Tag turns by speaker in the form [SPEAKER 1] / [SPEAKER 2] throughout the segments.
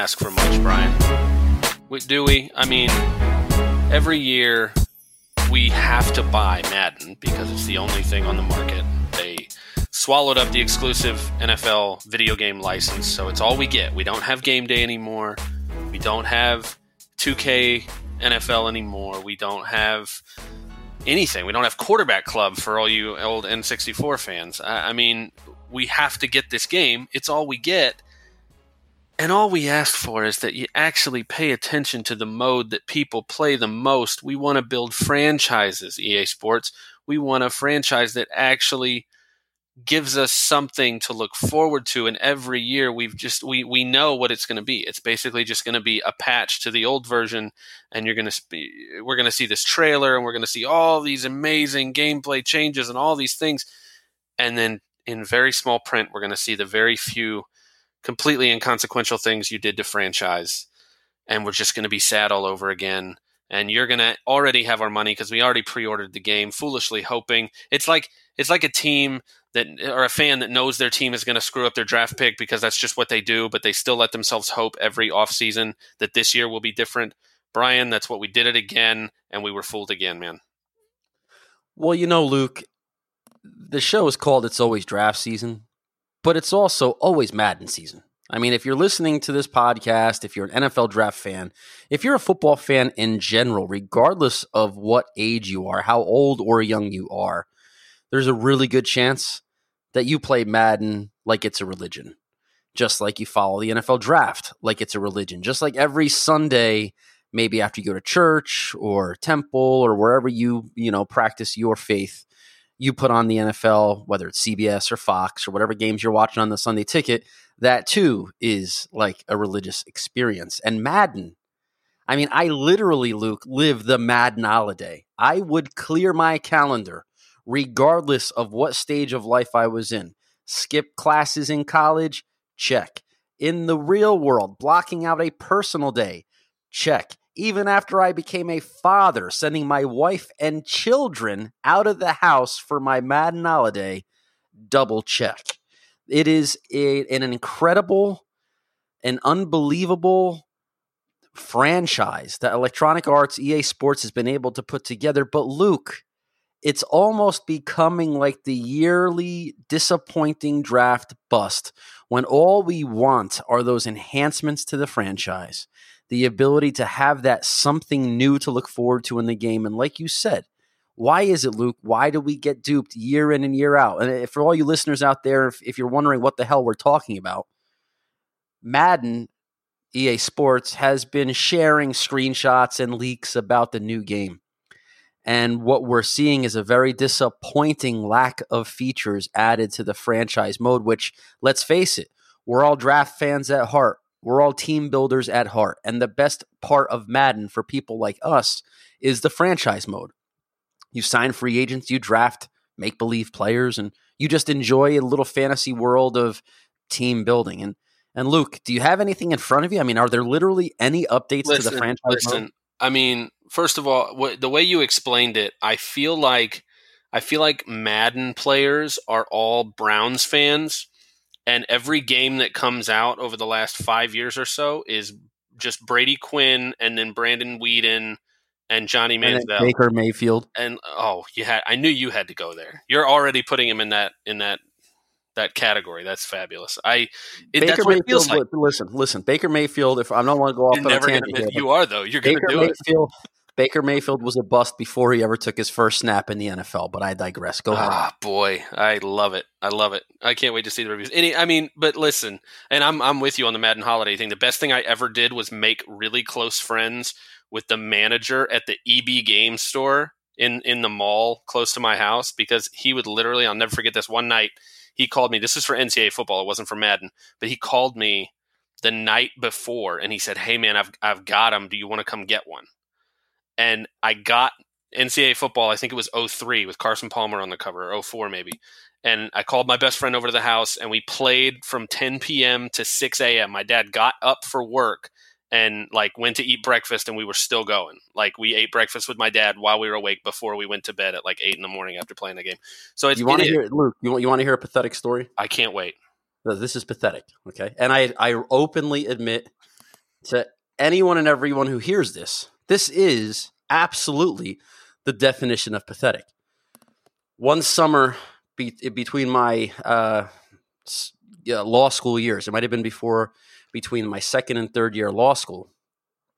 [SPEAKER 1] Ask for much, Brian. We, do we? I mean, every year we have to buy Madden because it's the only thing on the market. They swallowed up the exclusive NFL video game license, so it's all we get. We don't have game day anymore. We don't have 2K NFL anymore. We don't have anything. We don't have quarterback club for all you old N64 fans. I, I mean, we have to get this game. It's all we get. And all we ask for is that you actually pay attention to the mode that people play the most. We want to build franchises, EA Sports. We want a franchise that actually gives us something to look forward to and every year we've just we we know what it's going to be it's basically just going to be a patch to the old version and you're going to be we're going to see this trailer and we're going to see all these amazing gameplay changes and all these things and then in very small print we're going to see the very few completely inconsequential things you did to franchise and we're just going to be sad all over again. And you're going to already have our money because we already pre-ordered the game foolishly hoping. It's like it's like a team that or a fan that knows their team is going to screw up their draft pick because that's just what they do but they still let themselves hope every offseason that this year will be different. Brian that's what we did it again and we were fooled again man.
[SPEAKER 2] Well, you know, Luke, the show is called It's Always Draft Season, but it's also always Madden season. I mean, if you're listening to this podcast, if you're an NFL draft fan, if you're a football fan in general, regardless of what age you are, how old or young you are, there's a really good chance that you play Madden like it's a religion. Just like you follow the NFL draft like it's a religion. Just like every Sunday, maybe after you go to church or temple or wherever you, you know, practice your faith, you put on the NFL, whether it's CBS or Fox or whatever games you're watching on the Sunday ticket, that too is like a religious experience. And Madden, I mean, I literally, Luke, live the Madden holiday. I would clear my calendar regardless of what stage of life I was in. Skip classes in college? Check. In the real world, blocking out a personal day? Check. Even after I became a father, sending my wife and children out of the house for my Madden holiday? Double check. It is a, an incredible, an unbelievable franchise that Electronic Arts EA Sports has been able to put together. But Luke, it's almost becoming like the yearly disappointing draft bust when all we want are those enhancements to the franchise, the ability to have that something new to look forward to in the game. And like you said, why is it, Luke? Why do we get duped year in and year out? And uh, for all you listeners out there, if, if you're wondering what the hell we're talking about, Madden EA Sports has been sharing screenshots and leaks about the new game. And what we're seeing is a very disappointing lack of features added to the franchise mode, which, let's face it, we're all draft fans at heart. We're all team builders at heart. And the best part of Madden for people like us is the franchise mode. You sign free agents, you draft make believe players, and you just enjoy a little fantasy world of team building. And and Luke, do you have anything in front of you? I mean, are there literally any updates
[SPEAKER 1] listen,
[SPEAKER 2] to the franchise
[SPEAKER 1] listen,
[SPEAKER 2] mode?
[SPEAKER 1] I mean, first of all, wh- the way you explained it, I feel like I feel like Madden players are all Browns fans, and every game that comes out over the last five years or so is just Brady Quinn and then Brandon Weeden and Johnny
[SPEAKER 2] And then Baker Mayfield.
[SPEAKER 1] and oh, you had I knew you had to go there. You're already putting him in that in that that category. That's fabulous. I it,
[SPEAKER 2] Baker
[SPEAKER 1] that's what it feels
[SPEAKER 2] Mayfield.
[SPEAKER 1] like.
[SPEAKER 2] Listen, listen. Baker Mayfield. If I don't want to go off
[SPEAKER 1] You're
[SPEAKER 2] on a tangent,
[SPEAKER 1] miss, you are though. You're gonna
[SPEAKER 2] Baker
[SPEAKER 1] do it.
[SPEAKER 2] Baker Mayfield was a bust before he ever took his first snap in the NFL. But I digress. Go ahead.
[SPEAKER 1] Ah, boy, I love it. I love it. I can't wait to see the reviews. Any, I mean, but listen, and I'm I'm with you on the Madden holiday thing. The best thing I ever did was make really close friends with the manager at the EB game store in in the mall close to my house because he would literally. I'll never forget this. One night, he called me. This is for NCAA football. It wasn't for Madden, but he called me the night before and he said, "Hey man, I've I've got him. Do you want to come get one?" And I got NCAA football, I think it was 03 with Carson Palmer on the cover, or 04 maybe. And I called my best friend over to the house and we played from 10 p.m. to 6 a.m. My dad got up for work and like went to eat breakfast and we were still going. Like we ate breakfast with my dad while we were awake before we went to bed at like eight in the morning after playing the game. So it's,
[SPEAKER 2] you want to
[SPEAKER 1] is-
[SPEAKER 2] hear Luke? You want you want to hear a pathetic story?
[SPEAKER 1] I can't wait.
[SPEAKER 2] No, This is pathetic. Okay, and I I openly admit to anyone and everyone who hears this, this is absolutely the definition of pathetic. One summer be, between my uh, law school years, it might have been before between my second and third year law school.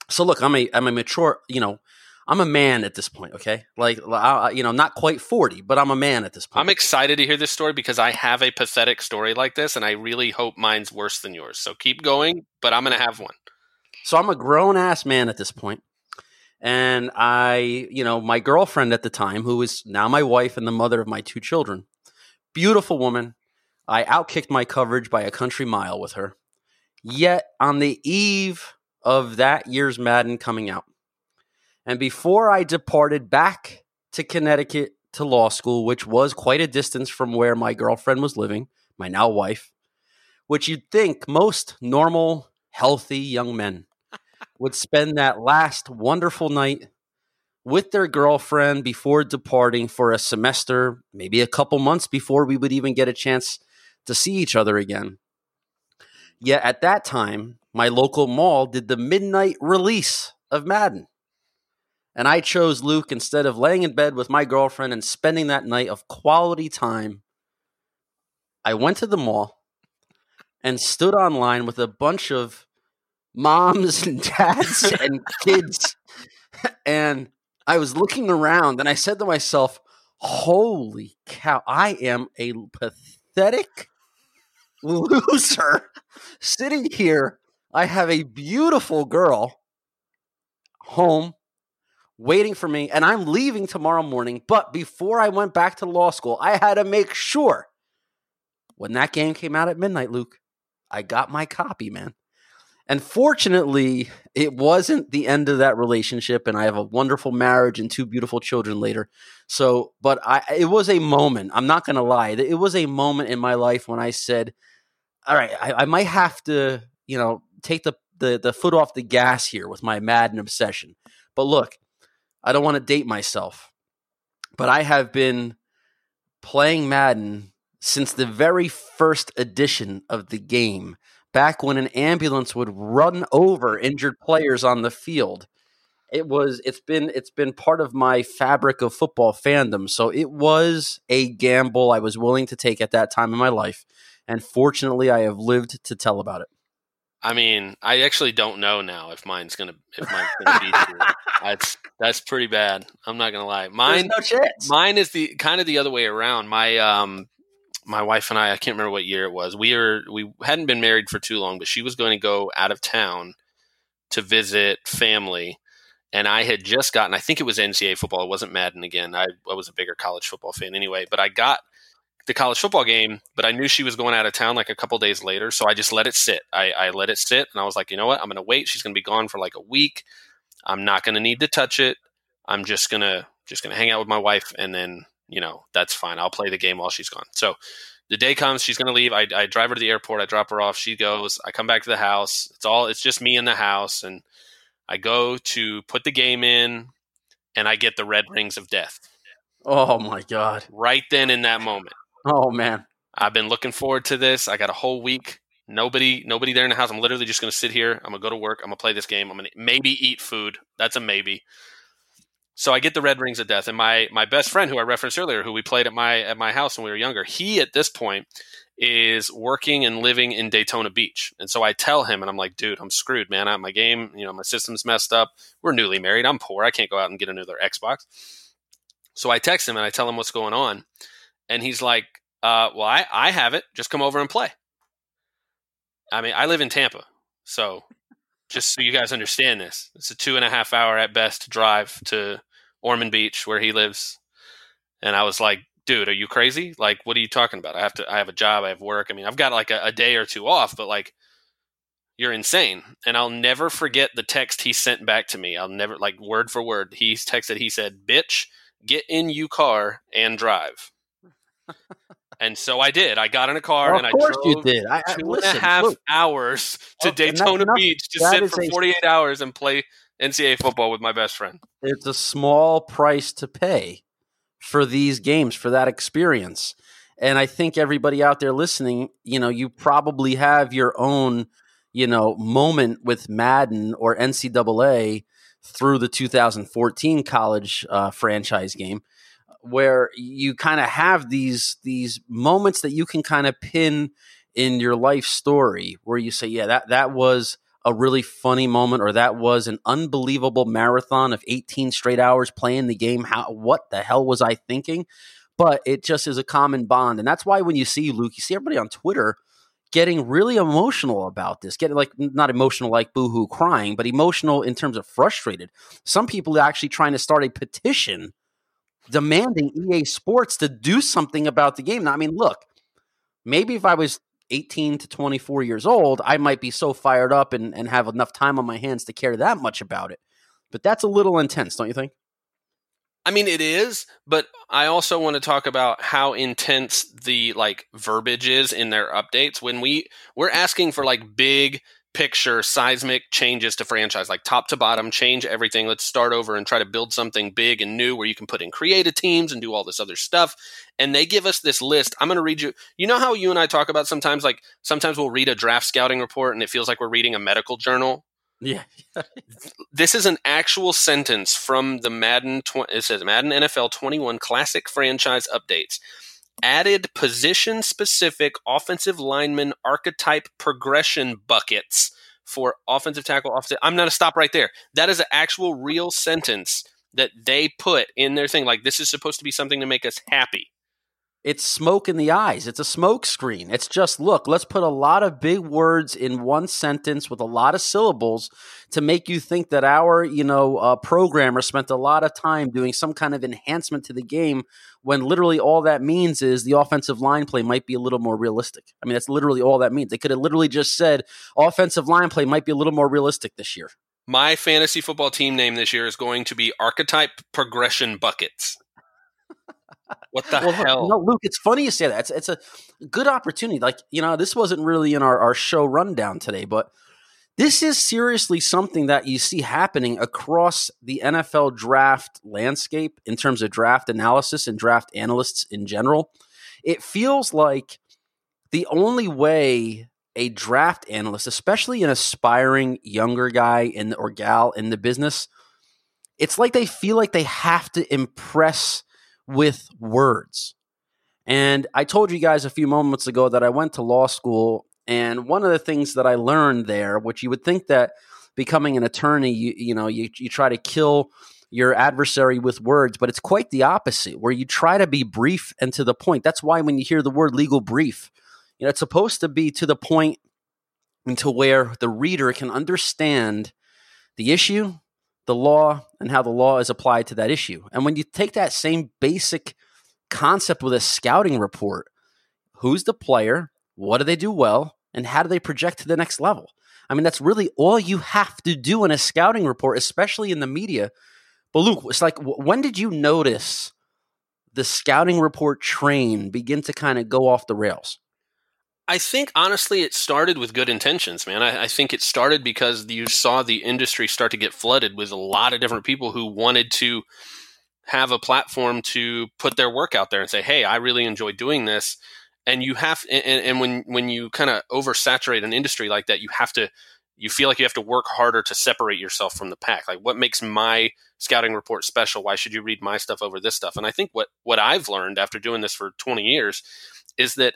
[SPEAKER 2] So look, I'm a I'm a mature, you know, I'm a man at this point. Okay, like I, you know, not quite forty, but I'm a man at this point.
[SPEAKER 1] I'm excited to hear this story because I have a pathetic story like this and I really hope mine's worse than yours. So keep going, but I'm going to have one.
[SPEAKER 2] So I'm a grown ass man at this point. And I, you know, my girlfriend at the time, who is now my wife and the mother of my two children, beautiful woman. I outkicked my coverage by a country mile with her. Yet on the eve of that year's Madden coming out, and before I departed back to Connecticut to law school, which was quite a distance from where my girlfriend was living, my now wife, which you'd think most normal, healthy young men would spend that last wonderful night with their girlfriend before departing for a semester, maybe a couple months before we would even get a chance to see each other again. Yet at that time, my local mall did the midnight release of Madden. And I chose Luke instead of laying in bed with my girlfriend and spending that night of quality time. I went to the mall and stood online with a bunch of moms and dads and kids. And I was looking around and I said to myself, Holy cow, I am a pathetic loser sitting here. I have a beautiful girl home waiting for me, and I'm leaving tomorrow morning. But before I went back to law school, I had to make sure when that game came out at midnight, Luke, I got my copy, man. And fortunately, it wasn't the end of that relationship, and I have a wonderful marriage and two beautiful children later. So, but I, it was a moment. I'm not going to lie. It was a moment in my life when I said, "All right, I, I might have to, you know, take the, the the foot off the gas here with my Madden obsession." But look, I don't want to date myself, but I have been playing Madden since the very first edition of the game back when an ambulance would run over injured players on the field. It was it's been it's been part of my fabric of football fandom. So it was a gamble I was willing to take at that time in my life. And fortunately I have lived to tell about it.
[SPEAKER 1] I mean, I actually don't know now if mine's gonna if mine's gonna be true. That's that's pretty bad. I'm not gonna lie. Mine
[SPEAKER 2] no
[SPEAKER 1] mine is the kind of the other way around. My um my wife and I, I can't remember what year it was. We were we hadn't been married for too long, but she was going to go out of town to visit family. And I had just gotten, I think it was NCAA football. It wasn't Madden again. I, I was a bigger college football fan anyway. But I got the college football game, but I knew she was going out of town like a couple days later. So I just let it sit. I, I let it sit. And I was like, you know what? I'm going to wait. She's going to be gone for like a week. I'm not going to need to touch it. I'm just going to, just going to hang out with my wife. And then, you know, that's fine. I'll play the game while she's gone. So the day comes, she's going to leave. I, I drive her to the airport. I drop her off. She goes. I come back to the house. It's all. It's just me in the house, and I go to put the game in, and I get the red rings of death
[SPEAKER 2] Oh my god.
[SPEAKER 1] right then in that moment.
[SPEAKER 2] Oh man.
[SPEAKER 1] I've been looking forward to this. I got a whole week. Nobody, nobody there in the house. I'm literally just going to sit here. I'm gonna go to work. I'm gonna play this game. I'm gonna maybe eat food. That's a maybe. So I get the red rings of death, and my my best friend, who I referenced earlier, who we played at my at my house when we were younger, he at this point is working and living in Daytona Beach. And so I tell him, and I'm like, dude, I'm screwed, man. I, my game, you know, my system's messed up. We're newly married. I'm poor. I can't go out and get another Xbox. So I text him and I tell him what's going on. And he's like, uh, well, I, I have it. Just come over and play. I mean, I live in Tampa. So just so you guys understand this, it's a two and a half hour at best drive to Ormond Beach where he lives. And I was like, dude, are you crazy? Like, what are you talking about? I have to, I have a job, I have work. I mean, I've got like a, a day or two off, but like, you're insane. And I'll never forget the text he sent back to me. I'll never, like, word for word. He texted, he said, bitch, get in you car and drive. and so I did. I got in a car
[SPEAKER 2] well,
[SPEAKER 1] and I
[SPEAKER 2] drove
[SPEAKER 1] you
[SPEAKER 2] did. I,
[SPEAKER 1] two listen, and a half look, hours to okay, Daytona Beach to sit for 48 a, hours and play NCAA football with my best friend.
[SPEAKER 2] It's a small price to pay for these games, for that experience. And I think everybody out there listening, you know, you probably have your own, you know, moment with Madden or NCAA through the 2014 college uh, franchise game where you kind of have these these moments that you can kind of pin in your life story where you say yeah that that was a really funny moment or that was an unbelievable marathon of 18 straight hours playing the game. How what the hell was i thinking? But it just is a common bond and that's why when you see luke you see everybody on twitter getting really emotional about this getting like not emotional like boohoo crying but emotional in terms of frustrated. Some people are actually trying to start a petition demanding ea sports to do something about the game now, i mean look maybe if i was 18 to 24 years old, I might be so fired up and, and have enough time on my hands to care that much about it. But that's a little intense, don't you think?
[SPEAKER 1] I mean, it is, but I also want to talk about how intense the like verbiage is in their updates. When we we're asking for like big picture seismic changes to franchise, like top to bottom, change everything. Let's start over and try to build something big and new where you can put in creative teams and do all this other stuff. And they give us this list. I'm going to read you. You know how you and I talk about sometimes, like sometimes we'll read a draft scouting report and it feels like we're reading a medical journal.
[SPEAKER 2] Yeah.
[SPEAKER 1] this is an actual sentence from the Madden. Tw- it says Madden NFL 21 Classic Franchise Updates added position specific offensive lineman archetype progression buckets for offensive tackle offensive I'm going to stop right there. That is an actual real sentence that they put in their thing like this is supposed to be something to make us happy.
[SPEAKER 2] It's smoke in the eyes. It's a smoke screen. It's just, look, let's put a lot of big words in one sentence with a lot of syllables to make you think that our, you know, uh, programmer spent a lot of time doing some kind of enhancement to the game when literally all that means is the offensive line play might be a little more realistic. I mean, that's literally all that means. They could have literally just said offensive line play might be a little more realistic this year.
[SPEAKER 1] My fantasy football team name this year is going to be Archetype Progression Buckets. What the well, hell?
[SPEAKER 2] No, Luke, it's funny you say that. It's, it's a good opportunity. Like, you know, this wasn't really in our, our show rundown today, but this is seriously something that you see happening across the NFL draft landscape in terms of draft analysis and draft analysts in general. It feels like the only way a draft analyst, especially an aspiring younger guy in or gal in the business, it's like they feel like they have to impress with words. And I told you guys a few moments ago that I went to law school, and one of the things that I learned there, which you would think that becoming an attorney, you, you know, you, you try to kill your adversary with words, but it's quite the opposite, where you try to be brief and to the point. That's why when you hear the word legal brief, you know, it's supposed to be to the point and to where the reader can understand the issue, the law and how the law is applied to that issue. And when you take that same basic concept with a scouting report, who's the player? What do they do well? And how do they project to the next level? I mean, that's really all you have to do in a scouting report, especially in the media. But Luke, it's like, when did you notice the scouting report train begin to kind of go off the rails?
[SPEAKER 1] I think honestly, it started with good intentions, man. I, I, think it started because you saw the industry start to get flooded with a lot of different people who wanted to have a platform to put their work out there and say, "Hey, I really enjoy doing this." And you have, and, and when when you kind of oversaturate an industry like that, you have to you feel like you have to work harder to separate yourself from the pack. Like what makes my scouting report special? Why should you read my stuff over this stuff? And I think what what I've learned after doing this for 20 years is that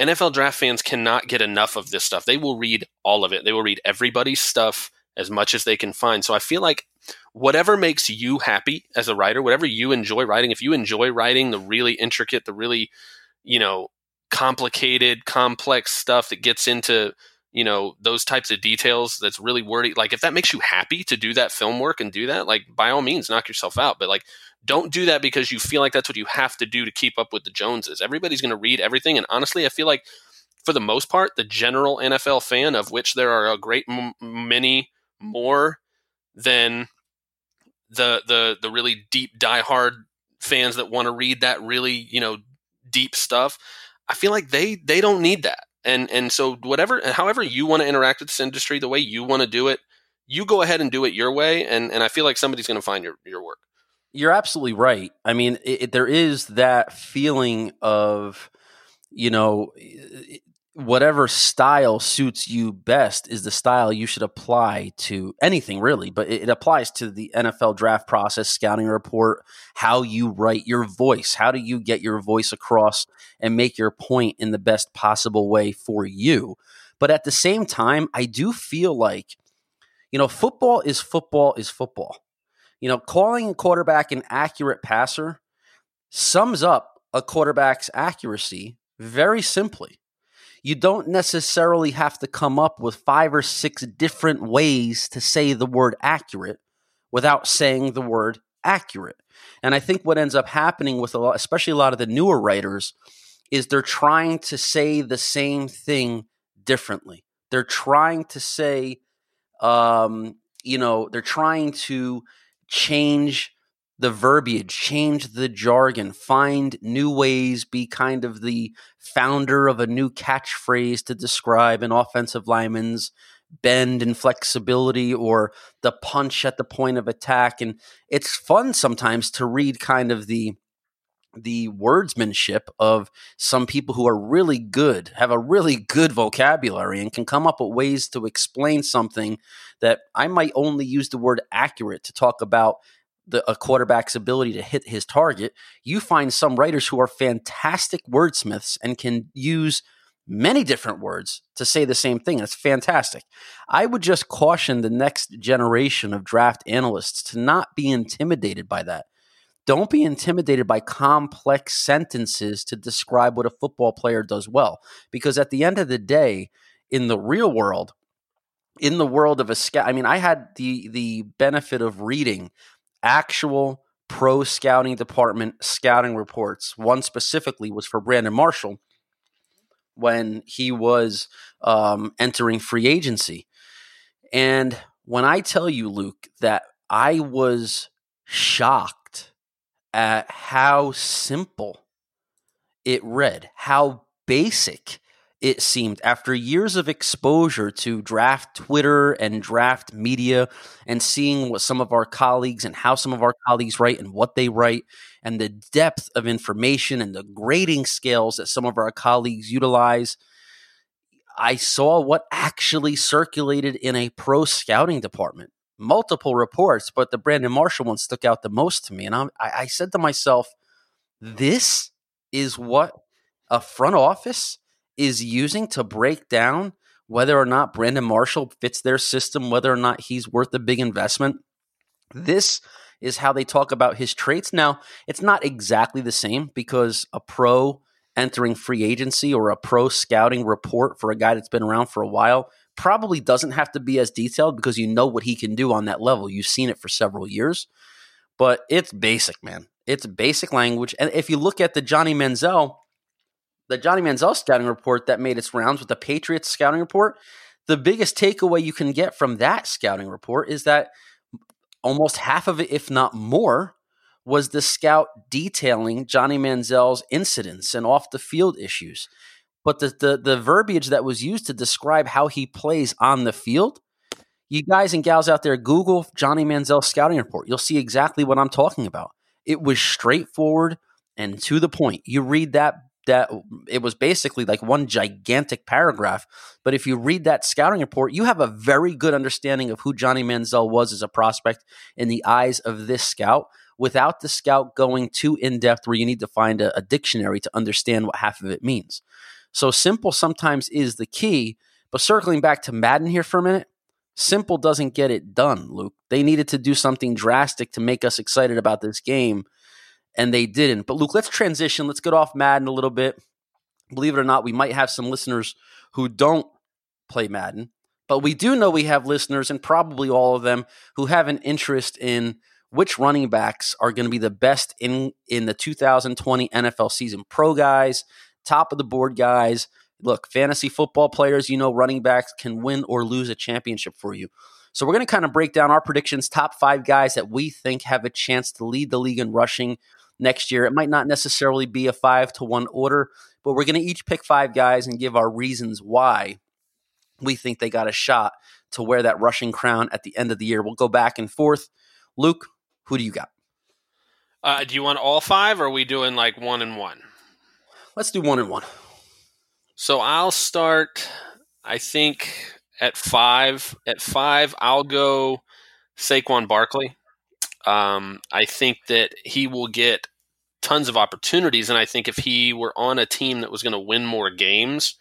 [SPEAKER 1] NFL draft fans cannot get enough of this stuff. They will read all of it. They will read everybody's stuff as much as they can find. So I feel like whatever makes you happy as a writer, whatever you enjoy writing, if you enjoy writing the really intricate, the really, you know, complicated, complex stuff that gets into you know those types of details that's really wordy like if that makes you happy to do that film work and do that like by all means knock yourself out but like don't do that because you feel like that's what you have to do to keep up with the joneses. Everybody's going to read everything and honestly i feel like for the most part the general nfl fan of which there are a great m- many more than the the the really deep diehard fans that want to read that really you know deep stuff i feel like they they don't need that. And and so whatever however you want to interact with this industry the way you want to do it you go ahead and do it your way and and i feel like somebody's going to find your your work.
[SPEAKER 2] You're absolutely right. I mean it, it, there is that feeling of you know whatever style suits you best is the style you should apply to anything really. But it, it, applies to the nfl draft process scouting report how you write your voice. How do you get your voice across and make your point in the best possible way for you? But at the same time i do feel like you know football is football is football. You know calling a quarterback an accurate passer sums up a quarterback's accuracy very simply you don't necessarily have to come up with five or six different ways to say the word accurate without saying the word accurate. And I think what ends up happening with a lot, especially a lot of the newer writers, is they're trying to say the same thing differently. They're trying to say, um, you know, they're trying to change the verbiage, change the jargon, find new ways, be kind of the founder of a new catchphrase to describe an offensive lineman's bend and flexibility or the punch at the point of attack. And it's fun sometimes to read kind of the the wordsmanship of some people who are really good, have a really good vocabulary, and can come up with ways to explain something that I might only use the word accurate to talk about the, a quarterback's ability to hit his target, you find some writers who are fantastic wordsmiths and can use many different words to say the same thing. It's fantastic. I would just caution the next generation of draft analysts to not be intimidated by that. Don't be intimidated by complex sentences to describe what a football player does well. Because at the end of the day, in the real world, in the world of a scout, I mean, I had the the benefit of reading actual pro scouting department scouting reports. One specifically was for Brandon Marshall when he was um, entering free agency. And when I tell you, Luke, that I was shocked at how simple it read, how basic it seemed after years of exposure to draft Twitter and draft media and seeing what some of our colleagues and how some of our colleagues write and what they write and the depth of information and the grading scales that some of our colleagues utilize. I saw what actually circulated in a pro scouting department. Multiple reports, but the Brandon Marshall one stuck out the most to me. And I, I said to myself, this is what a front office is using to break down whether or not Brandon Marshall fits their system, whether or not he's worth a big investment. This is how they talk about his traits. Now, it's not exactly the same because a pro entering free agency or a pro scouting report for a guy that's been around for a while probably doesn't have to be as detailed because you know what he can do on that level. You've seen it for several years, but it's basic, man. It's basic language. And if you look at the Johnny Manziel, the Johnny Manziel scouting report that made its rounds with the Patriots scouting report, the biggest takeaway you can get from that scouting report is that almost half of it, if not more, was the scout detailing Johnny Manziel's incidents and off the field issues. But the, the, the verbiage that was used to describe how he plays on the field, you guys and gals out there, Google Johnny Manziel scouting report. You'll see exactly what I'm talking about. It was straightforward and to the point. You read that that it was basically like one gigantic paragraph. But if you read that scouting report, you have a very good understanding of who Johnny Manziel was as a prospect in the eyes of this scout without the scout going too in depth where you need to find a, a dictionary to understand what half of it means. So simple sometimes is the key. But circling back to Madden here for a minute, simple doesn't get it done, Luke. They needed to do something drastic to make us excited about this game and they didn't. But Luke, let's transition. Let's get off Madden a little bit. Believe it or not, we might have some listeners who don't play Madden, but we do know we have listeners, and probably all of them, who have an interest in which running backs are going to be the best in in the 2020 NFL season. Pro guys, top of the board guys. Look, fantasy football players, you know, running backs can win or lose a championship for you. So we're going to kind of break down our predictions, top five guys that we think have a chance to lead the league in rushing next year. It might not necessarily be a five to one order, but we're going to each pick five guys and give our reasons why we think they got a shot to wear that rushing crown at the end of the year. We'll go back and forth. Luke, who do you got?
[SPEAKER 1] Uh, do you want all five, or are we doing like one and one?
[SPEAKER 2] Let's do one and one.
[SPEAKER 1] So I'll start. I think at five. At five, I'll go Saquon Barkley. Um, I think that he will get tons of opportunities, and I think if he were on a team that was going to win more games,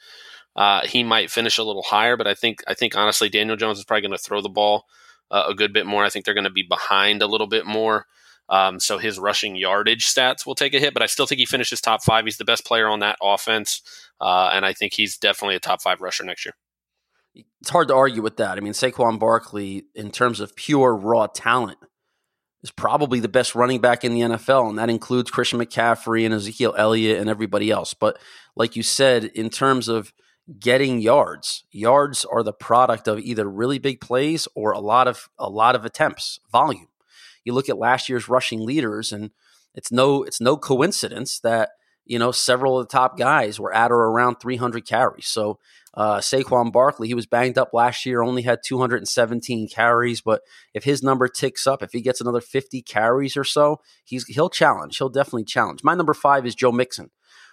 [SPEAKER 1] uh, he might finish a little higher. But I think I think honestly, Daniel Jones is probably going to throw the ball uh, a good bit more. I think they're going to be behind a little bit more. Um, so his rushing yardage stats will take a hit, but I still think he finishes top five. He's the best player on that offense, uh, and I think he's definitely a top five rusher next year.
[SPEAKER 2] It's hard to argue with that. I mean, Saquon Barkley, in terms of pure raw talent, is probably the best running back in the NFL, and that includes Christian McCaffrey and Ezekiel Elliott and everybody else. But like you said, in terms of getting yards, yards are the product of either really big plays or a lot of a lot of attempts, volume. You look at last year's rushing leaders, and it's no it's no coincidence that you know several of the top guys were at or around 300 carries. So uh, Saquon Barkley, he was banged up last year, only had 217 carries. But if his number ticks up, if he gets another 50 carries or so, he's he'll challenge. He'll definitely challenge. My number five is Joe Mixon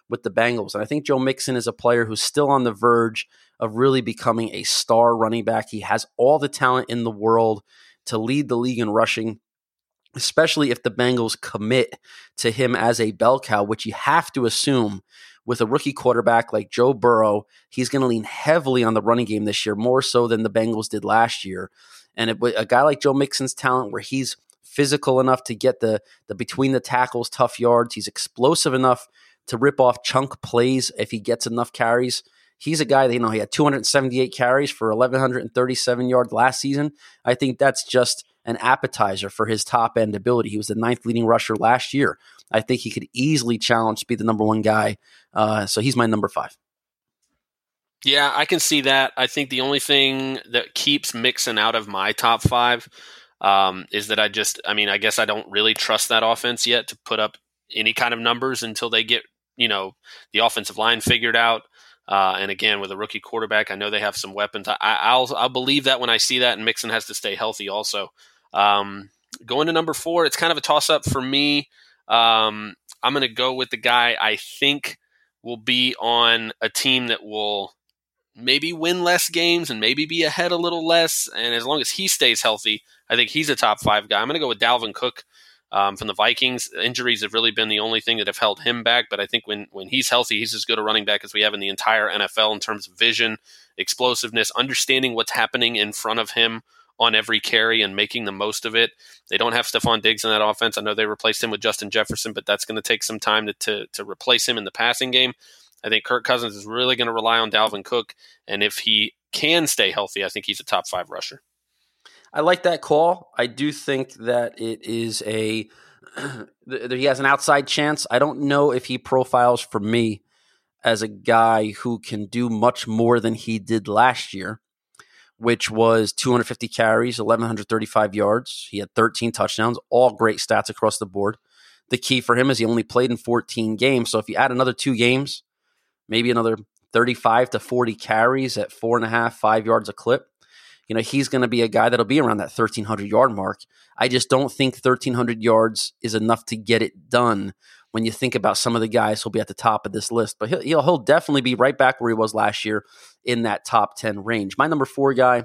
[SPEAKER 2] with the Bengals, and I think Joe Mixon is a player who's still on the verge of really becoming a star running back. He has all the talent in the world to lead the league in rushing especially if the Bengals commit to him as a bell cow, which you have to assume with a rookie quarterback like Joe Burrow, he's going to lean heavily on the running game this year, more so than the Bengals did last year. And it, a guy like Joe Mixon's talent, where he's physical enough to get the the between the tackles tough yards, he's explosive enough to rip off chunk plays if he gets enough carries. He's a guy that you know he had 278 carries for 1137 yards last season. I think that's just an appetizer for his top end ability. He was the ninth leading rusher last year. I think he could easily challenge to be the number one guy. Uh, so he's my number five.
[SPEAKER 1] Yeah, I can see that. I think the only thing that keeps Mixon out of my top five um, is that I just, I mean, I guess I don't really trust that offense yet to put up any kind of numbers until they get, you know, the offensive line figured out. Uh, and again, with a rookie quarterback, I know they have some weapons. I, will I'll believe that when I see that, and Mixon has to stay healthy also. Um, going to number four, it's kind of a toss up for me. Um, I'm going to go with the guy I think will be on a team that will maybe win less games and maybe be ahead a little less. And as long as he stays healthy, I think he's a top five guy. I'm going to go with Dalvin Cook um, from the Vikings. Injuries have really been the only thing that have held him back. But I think when when he's healthy, he's as good a running back as we have in the entire NFL in terms of vision, explosiveness, understanding what's happening in front of him on every carry and making the most of it. They don't have Stefon Diggs in that offense. I know they replaced him with Justin Jefferson, but that's going to take some time to, to, to replace him in the passing game. I think Kirk Cousins is really going to rely on Dalvin Cook, and if he can stay healthy, I think he's a top five rusher.
[SPEAKER 2] I like that call. I do think that it is a he has an outside chance. I don't know if he profiles for me as a guy who can do much more than he did last year which was 250 carries, 1,135 yards. He had 13 touchdowns, all great stats across the board. The key for him is he only played in 14 games. So if you add another two games, maybe another 35 to 40 carries at four and a half, five yards a clip, you know, he's going to be a guy that'll be around that 1,300 yard mark. I just don't think 1,300 yards is enough to get it done when you think about some of the guys who'll be at the top of this list. But he'll, he'll, he'll definitely be right back where he was last year in that top 10 range. My number four guy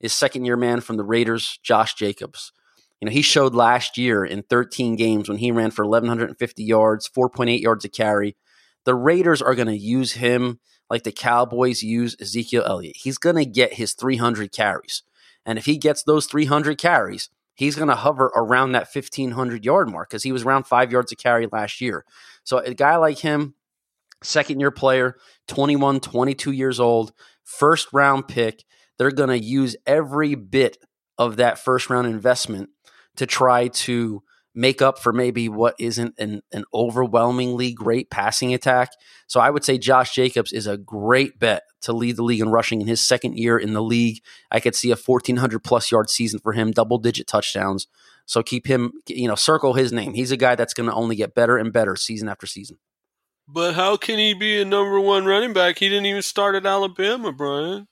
[SPEAKER 2] is second year man from the Raiders, Josh Jacobs. You know, he showed last year in 13 games when he ran for 1,150 yards, 4.8 yards a carry. The Raiders are going to use him like the Cowboys use Ezekiel Elliott. He's going to get his 300 carries. And if he gets those 300 carries, he's going to hover around that 1,500 yard mark because he was around five yards a carry last year. So a guy like him, second year player, 21, 22 years old, first round pick, they're going to use every bit of that first round investment to try to make up for maybe what isn't an, an overwhelmingly great passing attack. So I would say Josh Jacobs is a great bet to lead the league in rushing in his second year in the league. I could see a 1400 plus yard season for him, double digit touchdowns. So keep him, you know, circle his name. He's a guy that's going to only get better and better season after season.
[SPEAKER 1] But how can he be a number one running back? He didn't even start at Alabama, Brian.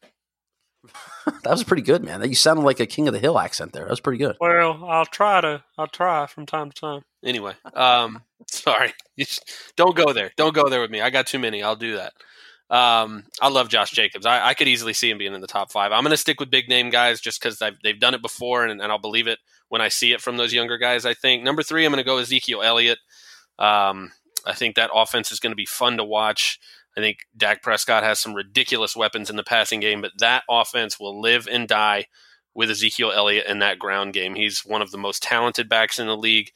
[SPEAKER 2] that was pretty good, man. You sounded like a King of the Hill accent there. That was pretty good.
[SPEAKER 3] Well, I'll try to. I'll try from time to time.
[SPEAKER 1] Anyway, um, sorry, don't go there. Don't go there with me. I got too many. I'll do that. Um, I love Josh Jacobs. I, I, could easily see him being in the top five. I'm going to stick with big name guys just because they've done it before, and, and, I'll believe it when I see it from those younger guys. I think number three, I'm going to go Ezekiel Elliott. Um, I think that offense is going to be fun to watch. I think Dak Prescott has some ridiculous weapons in the passing game, but that offense will live and die with Ezekiel Elliott in that ground game. He's one of the most talented backs in the league.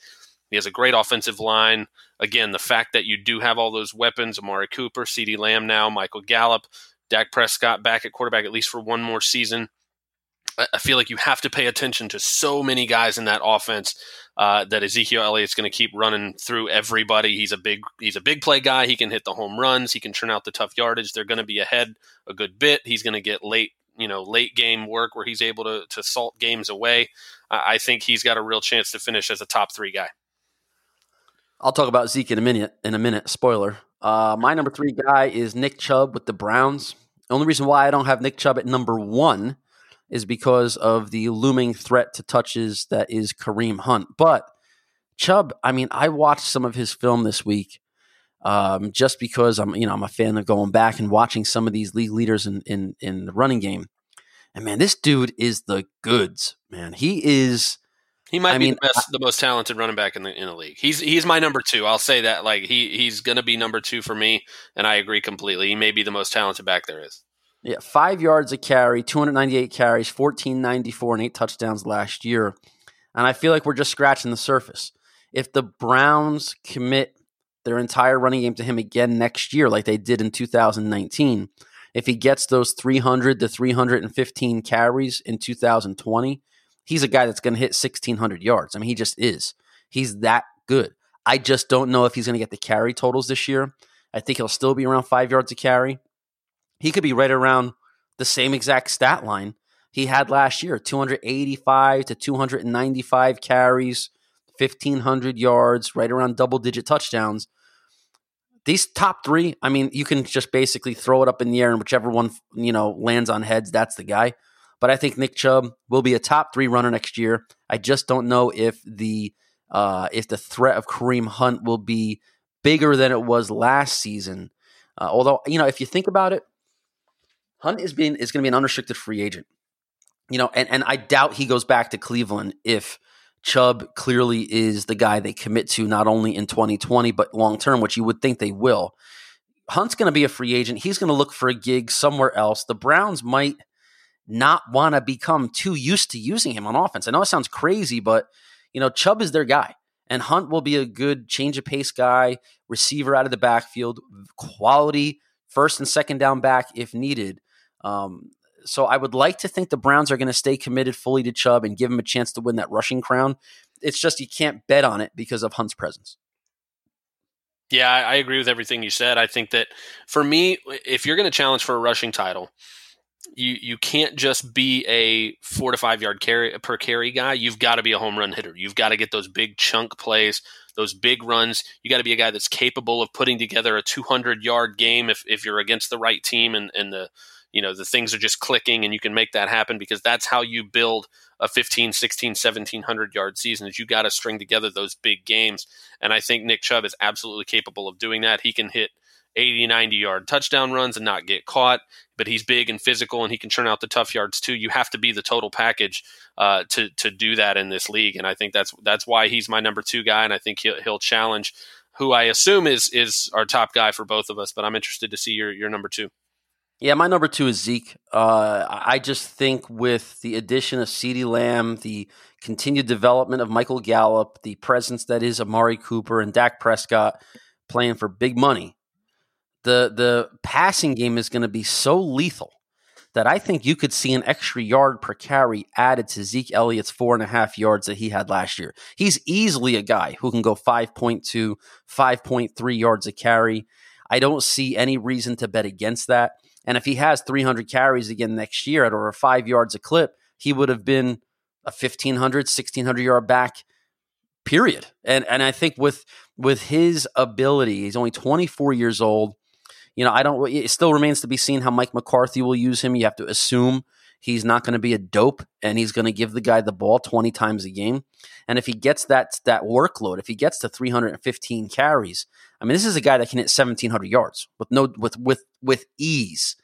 [SPEAKER 1] He has a great offensive line. Again, the fact that you do have all those weapons Amari Cooper, CeeDee Lamb now, Michael Gallup, Dak Prescott back at quarterback at least for one more season. I feel like you have to pay attention to so many guys in that offense uh, that Ezekiel Elliott's going to keep running through everybody. He's a big he's a big play guy. He can hit the home runs. He can turn out the tough yardage. They're going to be ahead a good bit. He's going to get late you know late game work where he's able to to salt games away. I think he's got a real chance to finish as a top three guy.
[SPEAKER 2] I'll talk about Zeke in a minute. In a minute, spoiler. Uh, my number three guy is Nick Chubb with the Browns. The only reason why I don't have Nick Chubb at number one is because of the looming threat to touches that is Kareem Hunt. But Chubb, I mean, I watched some of his film this week um, just because I'm, you know, I'm a fan of going back and watching some of these league leaders in in, in the running game. And man, this dude is the goods, man. He is.
[SPEAKER 1] He might I be mean, the, best, I, the most talented running back in the in the league. He's he's my number two. I'll say that. Like he he's going to be number two for me, and I agree completely. He may be the most talented back there is.
[SPEAKER 2] Yeah, five yards a carry, 298 carries, 1494, and eight touchdowns last year. And I feel like we're just scratching the surface. If the Browns commit their entire running game to him again next year, like they did in 2019, if he gets those 300 to 315 carries in 2020, he's a guy that's going to hit 1,600 yards. I mean, he just is. He's that good. I just don't know if he's going to get the carry totals this year. I think he'll still be around five yards a carry he could be right around the same exact stat line he had last year 285 to 295 carries, 1,500 yards, right around double digit touchdowns. These top three, I mean, you can just basically throw it up in the air and whichever one, you know, lands on heads, that's the guy. But I think Nick Chubb will be a top three runner next year. I just don't know if the uh, if the threat of Kareem Hunt will be bigger than it was last season. Uh, although, you know, if you think about it, Hunt is being is going to be an unrestricted free agent. You know, and, and I doubt he goes back to Cleveland if Chubb clearly is the guy they commit to not only in 2020 but long term, which you would think they will. Hunt's going to be a free agent. He's going to look for a gig somewhere else. The Browns might not want to become too used to using him on offense. I know it sounds crazy, but you know, Chubb is their guy. And Hunt will be a good change of pace guy, receiver out of the backfield, quality first and second down back if needed. Um, so I would like to think the Browns are going to stay committed fully to Chubb and give him a chance to win that rushing crown. It's just you can't bet on it because of Hunt's presence.
[SPEAKER 1] Yeah, I agree with everything you said. I think that for me, if you're going to challenge for a rushing title, you you can't just be a four to five yard carry per carry guy. You've got to be a home run hitter. You've got to get those big chunk plays, those big runs. You got to be a guy that's capable of putting together a 200 yard game if, if you're against the right team and, and the you know the things are just clicking and you can make that happen because that's how you build a 15 16 1700 yard season is you got to string together those big games. And i think nick chubb is absolutely capable of doing that. He can hit 80 90 yard touchdown runs and not get caught but he's big and physical and he can turn out the tough yards too. You have to be the total package uh, to to do that in this league. And i think that's that's why he's my number two guy and i think he'll, he'll challenge who i assume is is our top guy for both of us but i'm interested to see your your number two
[SPEAKER 2] yeah, my number two is Zeke. Uh, I just think with the addition of CeeDee Lamb, the continued development of Michael Gallup, the presence that is Amari Cooper and Dak Prescott playing for big money, the the passing game is going to be so lethal that I think you could see an extra yard per carry added to Zeke Elliott's four and a half yards that he had last year. He's easily a guy who can go 5.2, 5.3 yards a carry. I don't see any reason to bet against that. And if he has 300 carries again next year at over five yards a clip, he would have been a 1500, 1600 yard back. Period. And and I think with with his ability, he's only 24 years old. You know, I don't. It still remains to be seen how Mike McCarthy will use him. You have to assume he's not going to be a dope, and he's going to give the guy the ball 20 times a game. And if he gets that that workload, if he gets to 315 carries, I mean, this is a guy that can hit 1,700 yards with no with with with ease.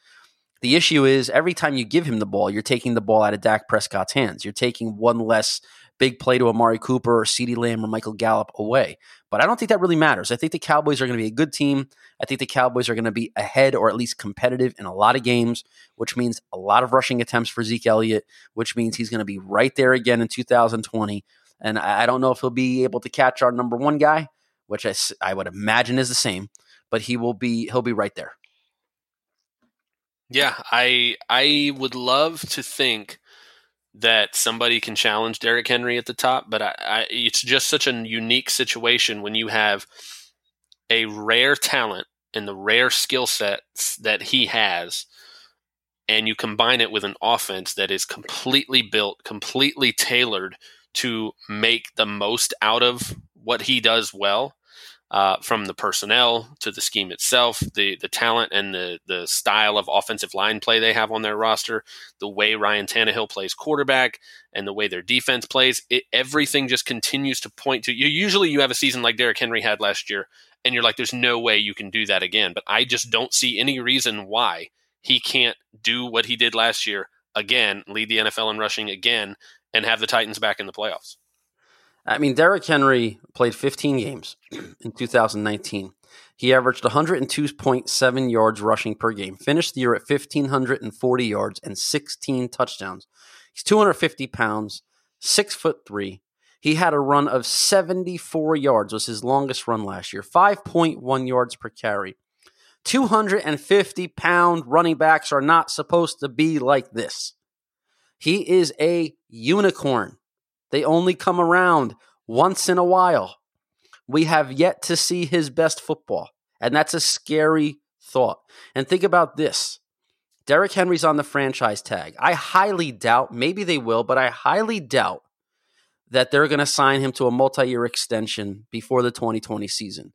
[SPEAKER 2] The issue is every time you give him the ball, you're taking the ball out of Dak Prescott's hands. You're taking one less big play to Amari Cooper or CeeDee Lamb or Michael Gallup away. But I don't think that really matters. I think the Cowboys are going to be a good team. I think the Cowboys are going to be ahead or at least competitive in a lot of games, which means a lot of rushing attempts for Zeke Elliott, which means he's going to be right there again in 2020. And I don't know if he'll be able to catch our number one guy, which I, I would imagine is the same, but he will be he'll be right there.
[SPEAKER 1] Yeah, I I would love to think that somebody can challenge Derrick Henry at the top, but I, I, it's just such a unique situation when you have a rare talent and the rare skill sets that he has, and you combine it with an offense that is completely built, completely tailored to make the most out of what he does well uh, from the personnel to the scheme itself, the the talent and the the style of offensive line play they have on their roster, the way Ryan Tannehill plays quarterback, and the way their defense plays, it, everything just continues to point to you. Usually, you have a season like Derrick Henry had last year, and you're like, "There's no way you can do that again." But I just don't see any reason why he can't do what he did last year again, lead the NFL in rushing again, and have the Titans back in the playoffs.
[SPEAKER 2] I mean, Derrick Henry played 15 games in 2019. He averaged 102.7 yards rushing per game, finished the year at 1,540 yards and 16 touchdowns. He's 250 pounds, six foot three. He had a run of 74 yards, was his longest run last year, 5.1 yards per carry. 250 pound running backs are not supposed to be like this. He is a unicorn. They only come around once in a while. We have yet to see his best football, and that's a scary thought. And think about this Derrick Henry's on the franchise tag. I highly doubt, maybe they will, but I highly doubt that they're going to sign him to a multi year extension before the 2020 season.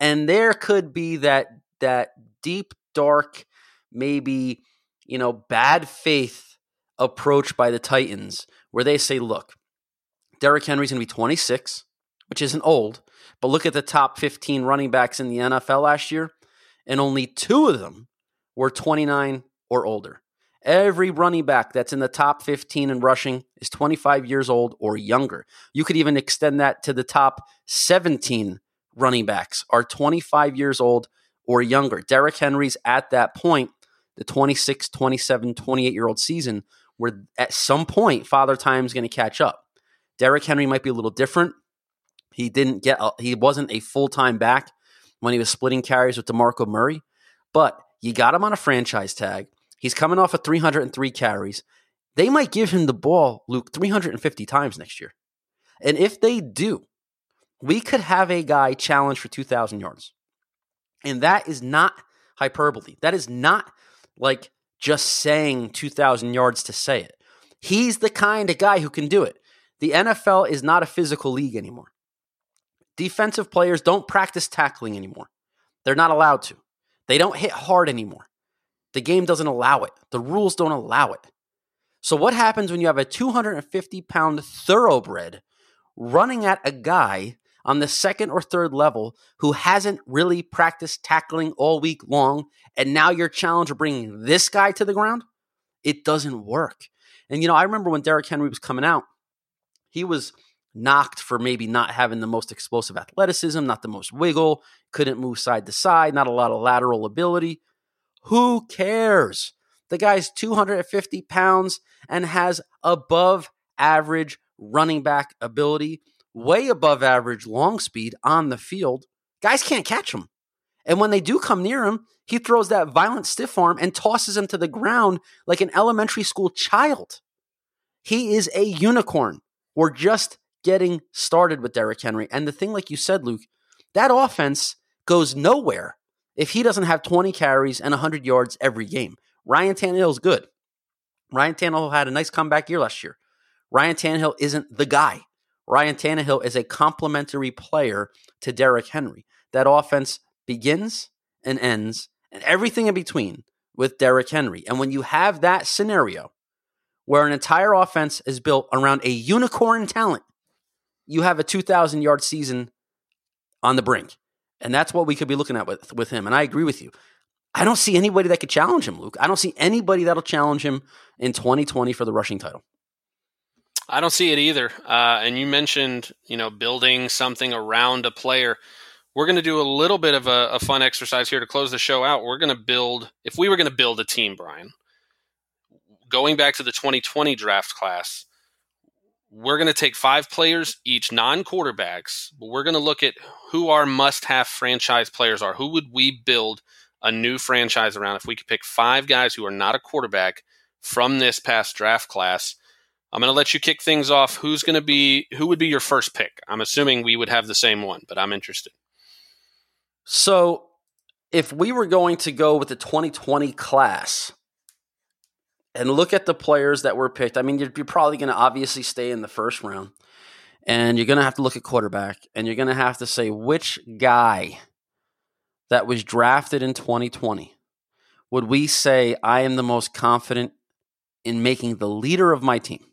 [SPEAKER 2] And there could be that, that deep, dark, maybe, you know, bad faith approach by the Titans where they say, look, Derrick Henry's going to be 26, which isn't old. But look at the top 15 running backs in the NFL last year, and only two of them were 29 or older. Every running back that's in the top 15 in rushing is 25 years old or younger. You could even extend that to the top 17 running backs are 25 years old or younger. Derrick Henry's at that point, the 26, 27, 28 year old season, where at some point Father Time is going to catch up. Derrick Henry might be a little different. He didn't get a, he wasn't a full time back when he was splitting carries with DeMarco Murray, but you got him on a franchise tag. He's coming off of 303 carries. They might give him the ball, Luke, 350 times next year. And if they do, we could have a guy challenge for 2,000 yards. And that is not hyperbole. That is not like just saying 2,000 yards to say it. He's the kind of guy who can do it. The NFL is not a physical league anymore. Defensive players don't practice tackling anymore. They're not allowed to. They don't hit hard anymore. The game doesn't allow it. The rules don't allow it. So what happens when you have a 250 pound thoroughbred running at a guy on the second or third level who hasn't really practiced tackling all week long, and now you're challenged bringing this guy to the ground? It doesn't work. And you know, I remember when Derrick Henry was coming out, he was knocked for maybe not having the most explosive athleticism, not the most wiggle, couldn't move side to side, not a lot of lateral ability. Who cares? The guy's 250 pounds and has above average running back ability, way above average long speed on the field. Guys can't catch him. And when they do come near him, he throws that violent stiff arm and tosses him to the ground like an elementary school child. He is a unicorn. We're just getting started with Derrick Henry. And the thing, like you said, Luke, that offense goes nowhere if he doesn't have 20 carries and 100 yards every game. Ryan Tannehill is good. Ryan Tannehill had a nice comeback year last year. Ryan Tannehill isn't the guy. Ryan Tannehill is a complementary player to Derrick Henry. That offense begins and ends and everything in between with Derrick Henry. And when you have that scenario where an entire offense is built around a unicorn talent, you have a 2,000 yard season on the brink. And that's what we could be looking at with, with him. And I agree with you. I don't see anybody that could challenge him, Luke. I don't see anybody that'll challenge him in 2020 for the rushing title.
[SPEAKER 1] I don't see it either. Uh, and you mentioned, you know, building something around a player. We're going to do a little bit of a, a fun exercise here to close the show out. We're going to build, if we were going to build a team, Bryan, going back to the 2020 draft class, we're going to take five players, each non quarterbacks, but we're going to look at who our must have franchise players are. Who would we build a new franchise around if we could pick five guys who are not a quarterback from this past draft class? I'm going to let you kick things off. Who's going to be, who would be your first pick? I'm assuming we would have the same one, but I'm interested.
[SPEAKER 2] So if we were going to go with the 2020 class, and look at the players that were picked. I mean, you're, you're probably going to obviously stay in the first round, and you're going to have to look at quarterback, and you're going to have to say which guy that was drafted in 2020 would we say I am the most confident in making the leader of my team.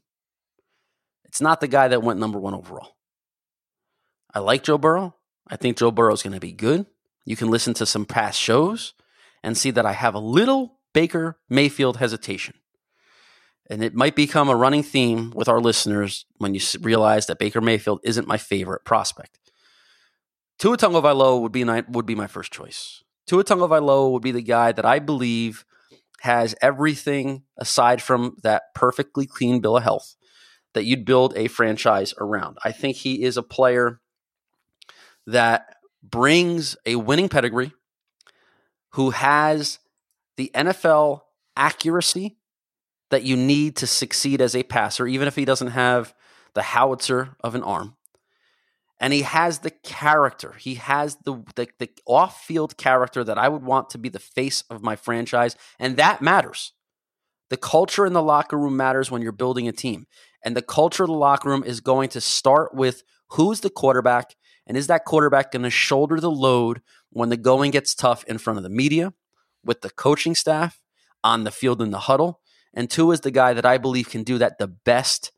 [SPEAKER 2] It's not the guy that went number one overall. I like Joe Burrow. I think Joe Burrow is going to be good. You can listen to some past shows and see that I have a little Baker Mayfield hesitation and it might become a running theme with our listeners when you realize that Baker Mayfield isn't my favorite prospect. Tua Tagovailoa would be my, would be my first choice. Tua Tagovailoa would be the guy that I believe has everything aside from that perfectly clean bill of health that you'd build a franchise around. I think he is a player that brings a winning pedigree, who has the NFL accuracy that you need to succeed as a passer, even if he doesn't have the howitzer of an arm. And he has the character. He has the, the, the off field character that I would want to be the face of my franchise. And that matters. The culture in the locker room matters when you're building a team. And the culture of the locker room is going to start with who's the quarterback and is that quarterback going to shoulder the load when the going gets tough in front of the media, with the coaching staff, on the field in the huddle? And Tua is the guy that I believe can do that the best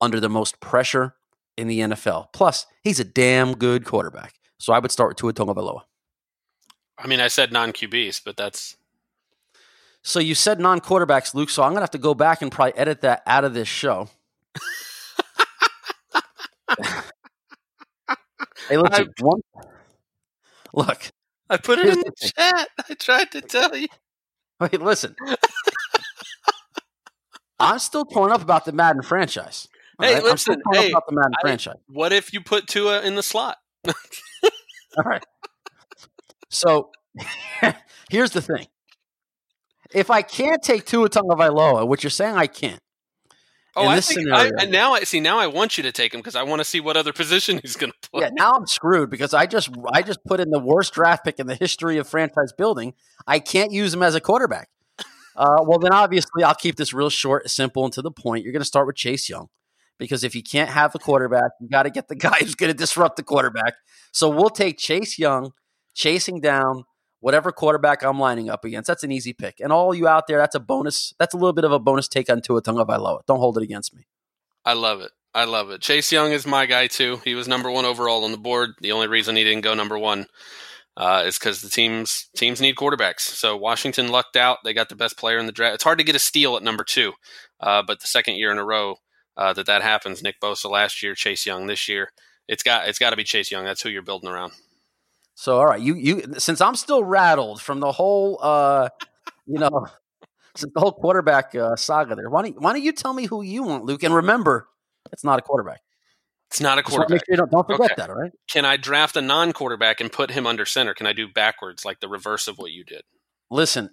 [SPEAKER 2] under the most pressure in the NFL. Plus, he's a damn good quarterback. So I would start with Tua Tagovailoa.
[SPEAKER 1] I mean, I said non QBs, but that's.
[SPEAKER 2] So you said non quarterbacks, Luke. So I'm going to have to go back and probably edit that out of this show. hey, listen, one, look.
[SPEAKER 1] I put it in the chat. I tried to tell you.
[SPEAKER 2] Wait, listen. I'm still torn up about the Madden franchise.
[SPEAKER 1] Hey, right? listen, hey,
[SPEAKER 2] about the Madden I, franchise.
[SPEAKER 1] What if you put Tua in the slot?
[SPEAKER 2] All right. So here's the thing: if I can't take Tua Tagovailoa, which you're saying I can't.
[SPEAKER 1] Oh, I think scenario, I, now I see. Now I want you to take him because I want to see what other position he's going to play.
[SPEAKER 2] Yeah, now I'm screwed because I just I just put in the worst draft pick in the history of franchise building. I can't use him as a quarterback. Uh, well, then obviously I'll keep this real short, simple, and to the point. You're going to start with Chase Young because if you can't have the quarterback, you got to get the guy who's going to disrupt the quarterback. So we'll take Chase Young chasing down whatever quarterback I'm lining up against. That's an easy pick. And all you out there, that's a bonus. That's a little bit of a bonus take on Tua Tagovailoa. Don't hold it against me.
[SPEAKER 1] I love it. I love it. Chase Young is my guy too. He was number one overall on the board. The only reason he didn't go number one uh, is because the teams teams need quarterbacks. So Washington lucked out; they got the best player in the draft. It's hard to get a steal at number two, uh, but the second year in a row uh, that that happens, Nick Bosa last year, Chase Young this year, it's got it's got to be Chase Young. That's who you're building around.
[SPEAKER 2] So all right, you you since I'm still rattled from the whole uh, you know since the whole quarterback uh, saga there. Why don't why don't you tell me who you want, Luke? And remember, it's not a quarterback.
[SPEAKER 1] It's not a quarterback.
[SPEAKER 2] Sure don't, don't forget
[SPEAKER 1] Okay.
[SPEAKER 2] that. All right.
[SPEAKER 1] Can I draft a non-quarterback and put him under center? Can I do backwards, like the reverse of what you did?
[SPEAKER 2] Listen,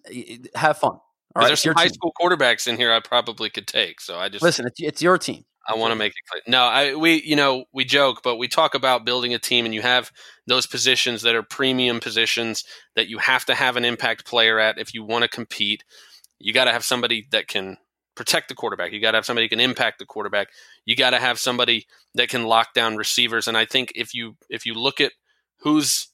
[SPEAKER 2] have fun. All right,
[SPEAKER 1] there's some high
[SPEAKER 2] team.
[SPEAKER 1] school quarterbacks in here I probably could take. So I just
[SPEAKER 2] Listen, it's, it's your team.
[SPEAKER 1] I want to make it clear. No, I we you know we joke, but we talk about building a team, and you have those positions that are premium positions that you have to have an impact player at if you want to compete. You got to have somebody that can protect the quarterback. You got to have somebody who can impact the quarterback. You got to have somebody that can lock down receivers. And I think if you if you look at who's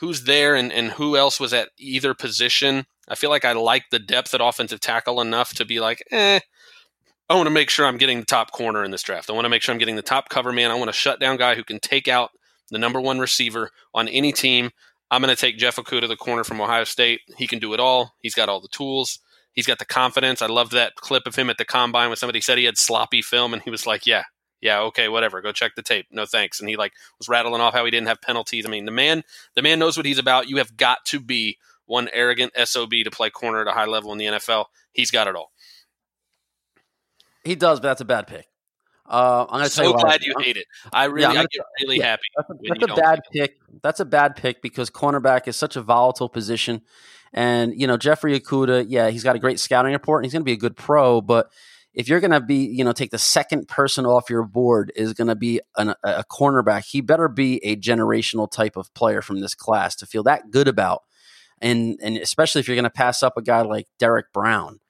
[SPEAKER 1] who's there and, and who else was at either position, I feel like I like the depth at offensive tackle enough to be like, eh, I want to make sure I'm getting the top corner in this draft. I want to make sure I'm getting the top cover man. I want a shutdown guy who can take out the number one receiver on any team. I'm going to take Jeff Okudah, the corner from Ohio State. He can do it all. He's got all the tools. He's got the confidence. I loved that clip of him at the combine when somebody said he had sloppy film, and he was like, "Yeah, yeah, okay, whatever. Go check the tape. No thanks." And he like was rattling off how he didn't have penalties. I mean, the man, the man knows what he's about. You have got to be one arrogant sob to play corner at a high level in the NFL. He's got it all.
[SPEAKER 2] He does, but that's a bad pick. Uh, I'm tell
[SPEAKER 1] So glad you hate it. I really,
[SPEAKER 2] I'm
[SPEAKER 1] I
[SPEAKER 2] gonna
[SPEAKER 1] get really
[SPEAKER 2] yeah.
[SPEAKER 1] happy.
[SPEAKER 2] That's a, that's a bad pick. That's a bad pick because cornerback is such a volatile position. And, you know, Jeffrey Okudah, yeah, he's got a great scouting report and he's going to be a good pro. But if you're going to be, you know, take the second person off your board is going to be an, a cornerback, he better be a generational type of player from this class to feel that good about. And, and especially if you're going to pass up a guy like Derrick Brown,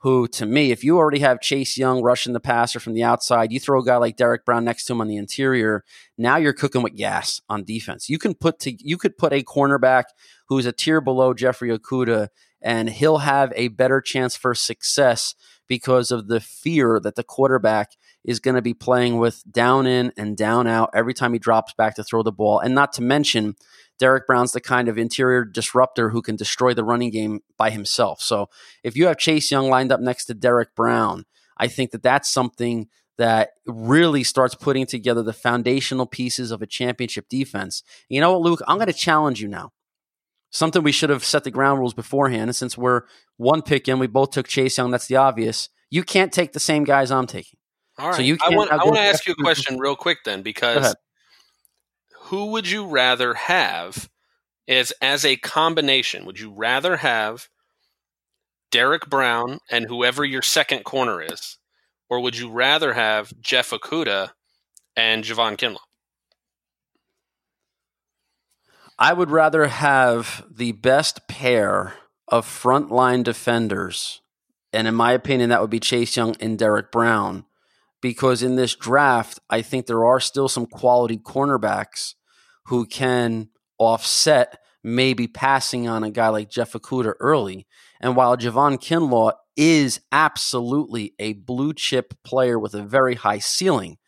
[SPEAKER 2] who to me, if you already have Chase Young rushing the passer from the outside, you throw a guy like Derrick Brown next to him on the interior, now you're cooking with gas on defense. You can put to you could put a cornerback who's a tier below Jeffrey Okudah, and he'll have a better chance for success because of the fear that the quarterback is going to be playing with down in and down out every time he drops back to throw the ball. And not to mention, Derrick Brown's the kind of interior disruptor who can destroy the running game by himself. So if you have Chase Young lined up next to Derrick Brown, I think that that's something that really starts putting together the foundational pieces of a championship defense. You know what, Luke? I'm going to challenge you now. Something we should have set the ground rules beforehand. And since we're one pick in, we both took Chase Young. That's the obvious. You can't take the same guys I'm taking.
[SPEAKER 1] All right.
[SPEAKER 2] So you
[SPEAKER 1] I
[SPEAKER 2] can't
[SPEAKER 1] want, I want to ask you a question real quick then, because. Who would you rather have as as a combination? Would you rather have Derrick Brown and whoever your second corner is, or would you rather have Jeff Okudah and Javon Kinlaw?
[SPEAKER 2] I would rather have the best pair of frontline defenders. And in my opinion, that would be Chase Young and Derrick Brown. Because in this draft, I think there are still some quality cornerbacks who can offset maybe passing on a guy like Jeff Okudah early. And while Javon Kinlaw is absolutely a blue chip player with a very high ceiling,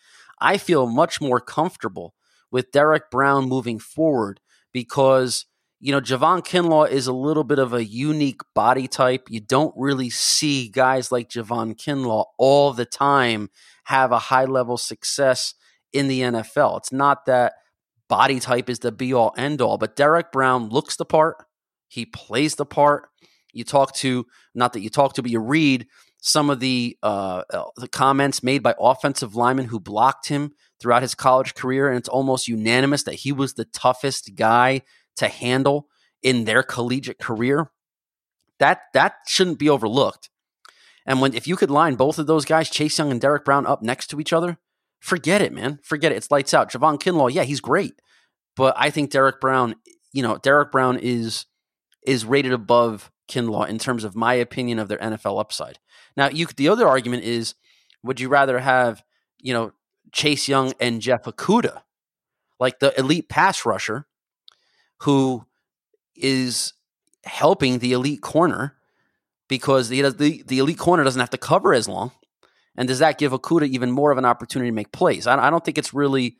[SPEAKER 2] I feel much more comfortable with Derrick Brown moving forward because you know Javon Kinlaw is a little bit of a unique body type. You don't really see guys like Javon Kinlaw all the time have a high level success in the NFL. It's not that body type is the be all end all, but Derrick Brown looks the part. He plays the part. You talk to not that you talk to, but you read some of the uh, uh, the comments made by offensive linemen who blocked him throughout his college career, and it's almost unanimous that he was the toughest guy to handle in their collegiate career. That that shouldn't be overlooked. And when if you could line both of those guys, Chase Young and Derrick Brown, up next to each other, forget it, man. Forget it. It's lights out. Javon Kinlaw, yeah, he's great, but I think Derrick Brown, you know, Derrick Brown is is rated above Kinlaw in terms of my opinion of their NFL upside. Now, you the other argument is, would you rather have you know Chase Young and Jeff Okudah, like the elite pass rusher, who is helping the elite corner because the, the, the elite corner doesn't have to cover as long. And does that give Okudah even more of an opportunity to make plays? I, I don't think it's really,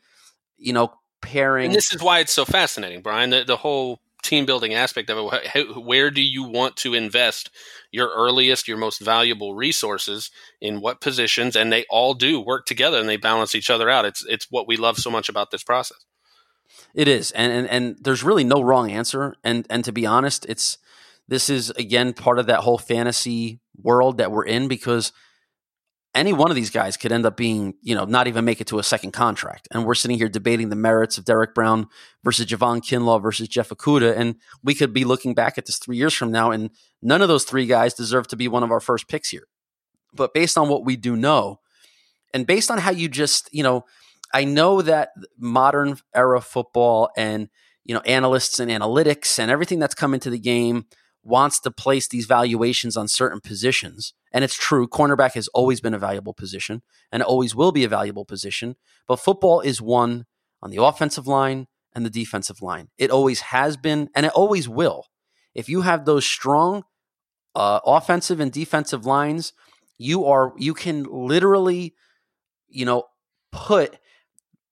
[SPEAKER 2] you know, pairing.
[SPEAKER 1] And this is why it's so fascinating, Bryan. The, the whole team building aspect of it. Where do you want to invest your earliest, your most valuable resources in what positions? And they all do work together and they balance each other out. It's it's what we love so much about this process.
[SPEAKER 2] It is, and and, and there's really no wrong answer. And and to be honest, it's this is again part of that whole fantasy world that we're in because any one of these guys could end up being, you know, not even make it to a second contract. And we're sitting here debating the merits of Derrick Brown versus Javon Kinlaw versus Jeff Okudah. And we could be looking back at this three years from now, and none of those three guys deserve to be one of our first picks here. But based on what we do know, and based on how you just, you know, I know that modern era football and, you know, analysts and analytics and everything that's come into the game wants to place these valuations on certain positions. And it's true, cornerback has always been a valuable position and always will be a valuable position. But football is one on the offensive line and the defensive line. It always has been and it always will. If you have those strong uh, offensive and defensive lines, you are you can literally, you know, put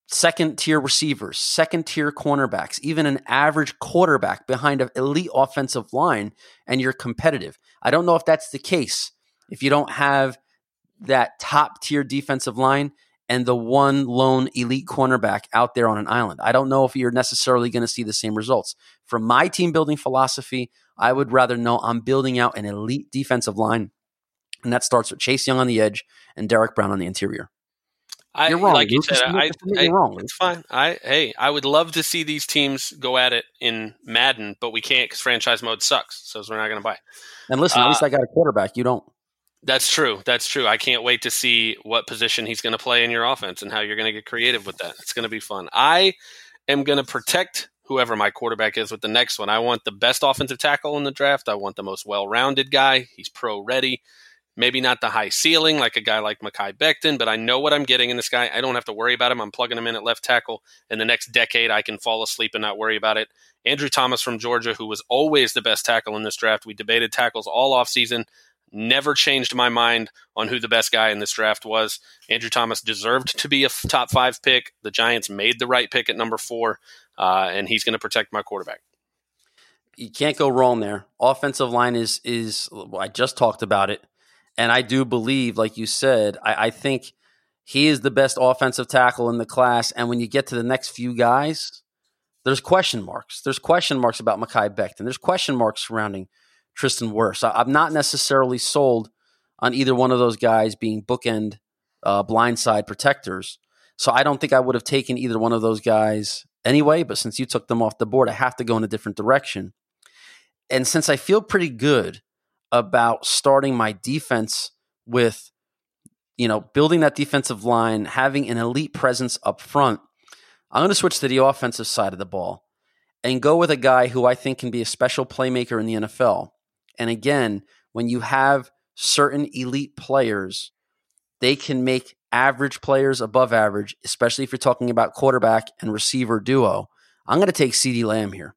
[SPEAKER 2] second tier receivers, second tier cornerbacks, even an average quarterback behind an elite offensive line, and you're competitive. I don't know if that's the case if you don't have that top tier defensive line and the one lone elite cornerback out there on an island. I don't know if you're necessarily going to see the same results. From my team building philosophy, I would rather know I'm building out an elite defensive line. And that starts with Chase Young on the edge and Derrick Brown on the interior.
[SPEAKER 1] I,
[SPEAKER 2] you're wrong.
[SPEAKER 1] Like you said, I, I,
[SPEAKER 2] wrong.
[SPEAKER 1] It's fine. I hey, I would love to see these teams go at it in Madden, but we can't because franchise mode sucks. So we're not going to buy.
[SPEAKER 2] And listen, at
[SPEAKER 1] Uh,
[SPEAKER 2] least I got a quarterback. You don't.
[SPEAKER 1] That's true. That's true. I can't wait to see what position he's going to play in your offense and how you're going to get creative with that. It's going to be fun. I am going to protect whoever my quarterback is with the next one. I want the best offensive tackle in the draft. I want the most well-rounded guy. He's pro ready. Maybe not the high ceiling like a guy like Mekhi Becton, but I know what I'm getting in this guy. I don't have to worry about him. I'm plugging him in at left tackle. In the next decade, I can fall asleep and not worry about it. Andrew Thomas from Georgia, who was always the best tackle in this draft. We debated tackles all offseason. Never changed my mind on who the best guy in this draft was. Andrew Thomas deserved to be a f- top five pick. The Giants made the right pick at number four, uh, and he's going to protect my quarterback.
[SPEAKER 2] You can't go wrong there. Offensive line is is well, I just talked about it. And I do believe, like you said, I, I think he is the best offensive tackle in the class. And when you get to the next few guys, there's question marks. There's question marks about Mekhi Becton. There's question marks surrounding Tristan Wirfs. I, I'm not necessarily sold on either one of those guys being bookend uh, blindside protectors. So I don't think I would have taken either one of those guys anyway. But since you took them off the board, I have to go in a different direction. And since I feel pretty good about starting my defense with, you know, building that defensive line, having an elite presence up front, I'm going to switch to the offensive side of the ball and go with a guy who I think can be a special playmaker in the NFL. And again, when you have certain elite players, they can make average players above average, especially if you're talking about quarterback and receiver duo. I'm going to take CeeDee Lamb here.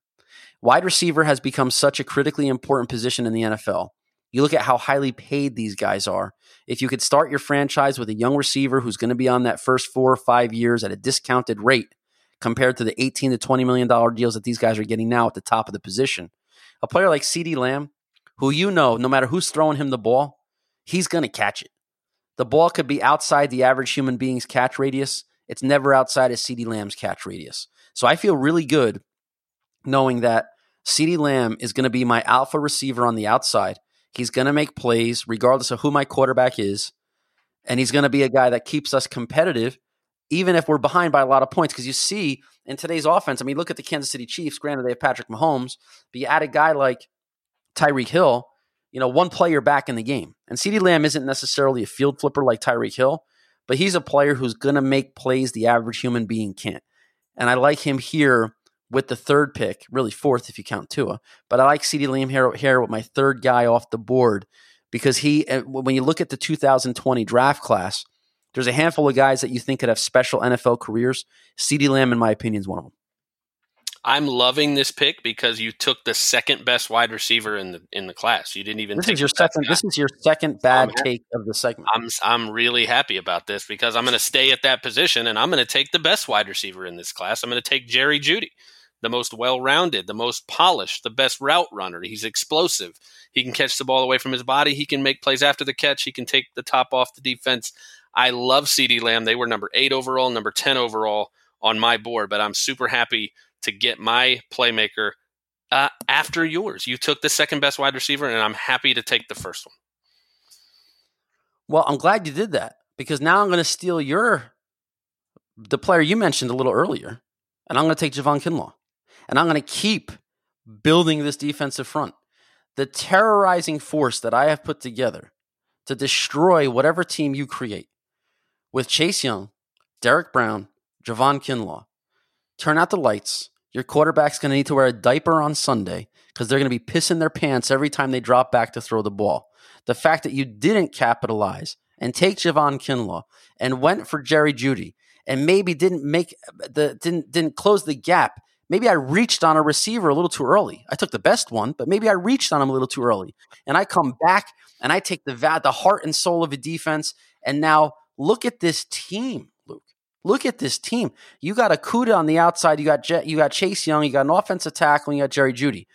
[SPEAKER 2] Wide receiver has become such a critically important position in the NFL. You look at how highly paid these guys are. If you could start your franchise with a young receiver who's going to be on that first four or five years at a discounted rate compared to the 18 to 20 million dollar deals that these guys are getting now at the top of the position. A player like CeeDee Lamb, who you know, no matter who's throwing him the ball, he's going to catch it. The ball could be outside the average human being's catch radius. It's never outside of CeeDee Lamb's catch radius. So I feel really good knowing that CeeDee Lamb is going to be my alpha receiver on the outside. He's going to make plays regardless of who my quarterback is. And he's going to be a guy that keeps us competitive, even if we're behind by a lot of points. Because you see in today's offense, I mean, look at the Kansas City Chiefs. Granted, they have Patrick Mahomes, but you add a guy like Tyreek Hill, you know, one player back in the game. And CeeDee Lamb isn't necessarily a field flipper like Tyreek Hill, but he's a player who's going to make plays the average human being can't. And I like him here with the third pick, really fourth if you count Tua. But I like CeeDee Lamb here, here with my third guy off the board because he, when you look at the 2020 draft class, there's a handful of guys that you think could have special NFL careers. CeeDee Lamb, in my opinion, is one of them.
[SPEAKER 1] I'm loving this pick because you took the second best wide receiver in the in the class. You didn't even.
[SPEAKER 2] This
[SPEAKER 1] take
[SPEAKER 2] is your second.
[SPEAKER 1] guy.
[SPEAKER 2] This is your second bad
[SPEAKER 1] I'm-
[SPEAKER 2] take of the segment.
[SPEAKER 1] I'm I'm really happy about this because I'm going to stay at that position and I'm going to take the best wide receiver in this class. I'm going to take Jerry Jeudy, the most well-rounded, the most polished, the best route runner. He's explosive. He can catch the ball away from his body. He can make plays after the catch. He can take the top off the defense. I love CeeDee Lamb. They were number 8 overall, number 10 overall on my board, but I'm super happy to get my playmaker uh, after yours. You took the second best wide receiver and I'm happy to take the first one.
[SPEAKER 2] Well, I'm glad you did that because now I'm going to steal your the player you mentioned a little earlier, and I'm going to take Javon Kinlaw, and I'm going to keep building this defensive front. The terrorizing force that I have put together to destroy whatever team you create with Chase Young, Derrick Brown, Javon Kinlaw. Turn out the lights. Your quarterback's going to need to wear a diaper on Sunday because they're going to be pissing their pants every time they drop back to throw the ball the fact that you didn't capitalize and take Javon Kinlaw and went for Jerry Jeudy and maybe didn't make uh, the didn't didn't close the gap. Maybe I reached on a receiver a little too early. I took the best one, but maybe I reached on him a little too early. And I come back and I take the the heart and soul of a defense. And now look at this team. Look at this team. You got Okudah on the outside. You got Je- you got Chase Young. You got an offensive tackle. And you got Jerry Jeudy.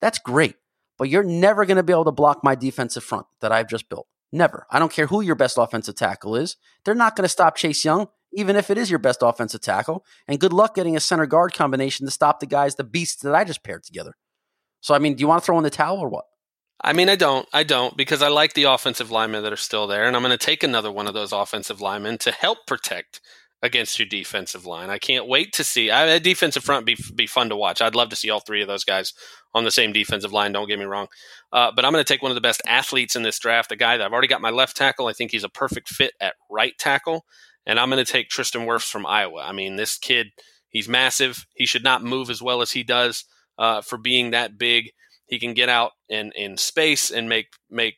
[SPEAKER 2] That's great but you're never going to be able to block my defensive front that I've just built. Never. I don't care who your best offensive tackle is. They're not going to stop Chase Young, even if it is your best offensive tackle. And good luck getting a center guard combination to stop the guys, the beasts that I just paired together. So, I mean, do you want to throw in the towel or what?
[SPEAKER 1] I mean, I don't. I don't because I like the offensive linemen that are still there, and I'm going to take another one of those offensive linemen to help protect against your defensive line. I can't wait to see I, a defensive front be be fun to watch. I'd love to see all three of those guys on the same defensive line. Don't get me wrong, uh, but I'm going to take one of the best athletes in this draft, a guy that I've already got my left tackle. I think he's a perfect fit at right tackle, and I'm going to take Tristan Wirfs from Iowa. I mean, this kid, he's massive. He should not move as well as he does uh, for being that big. He can get out in, in space and make make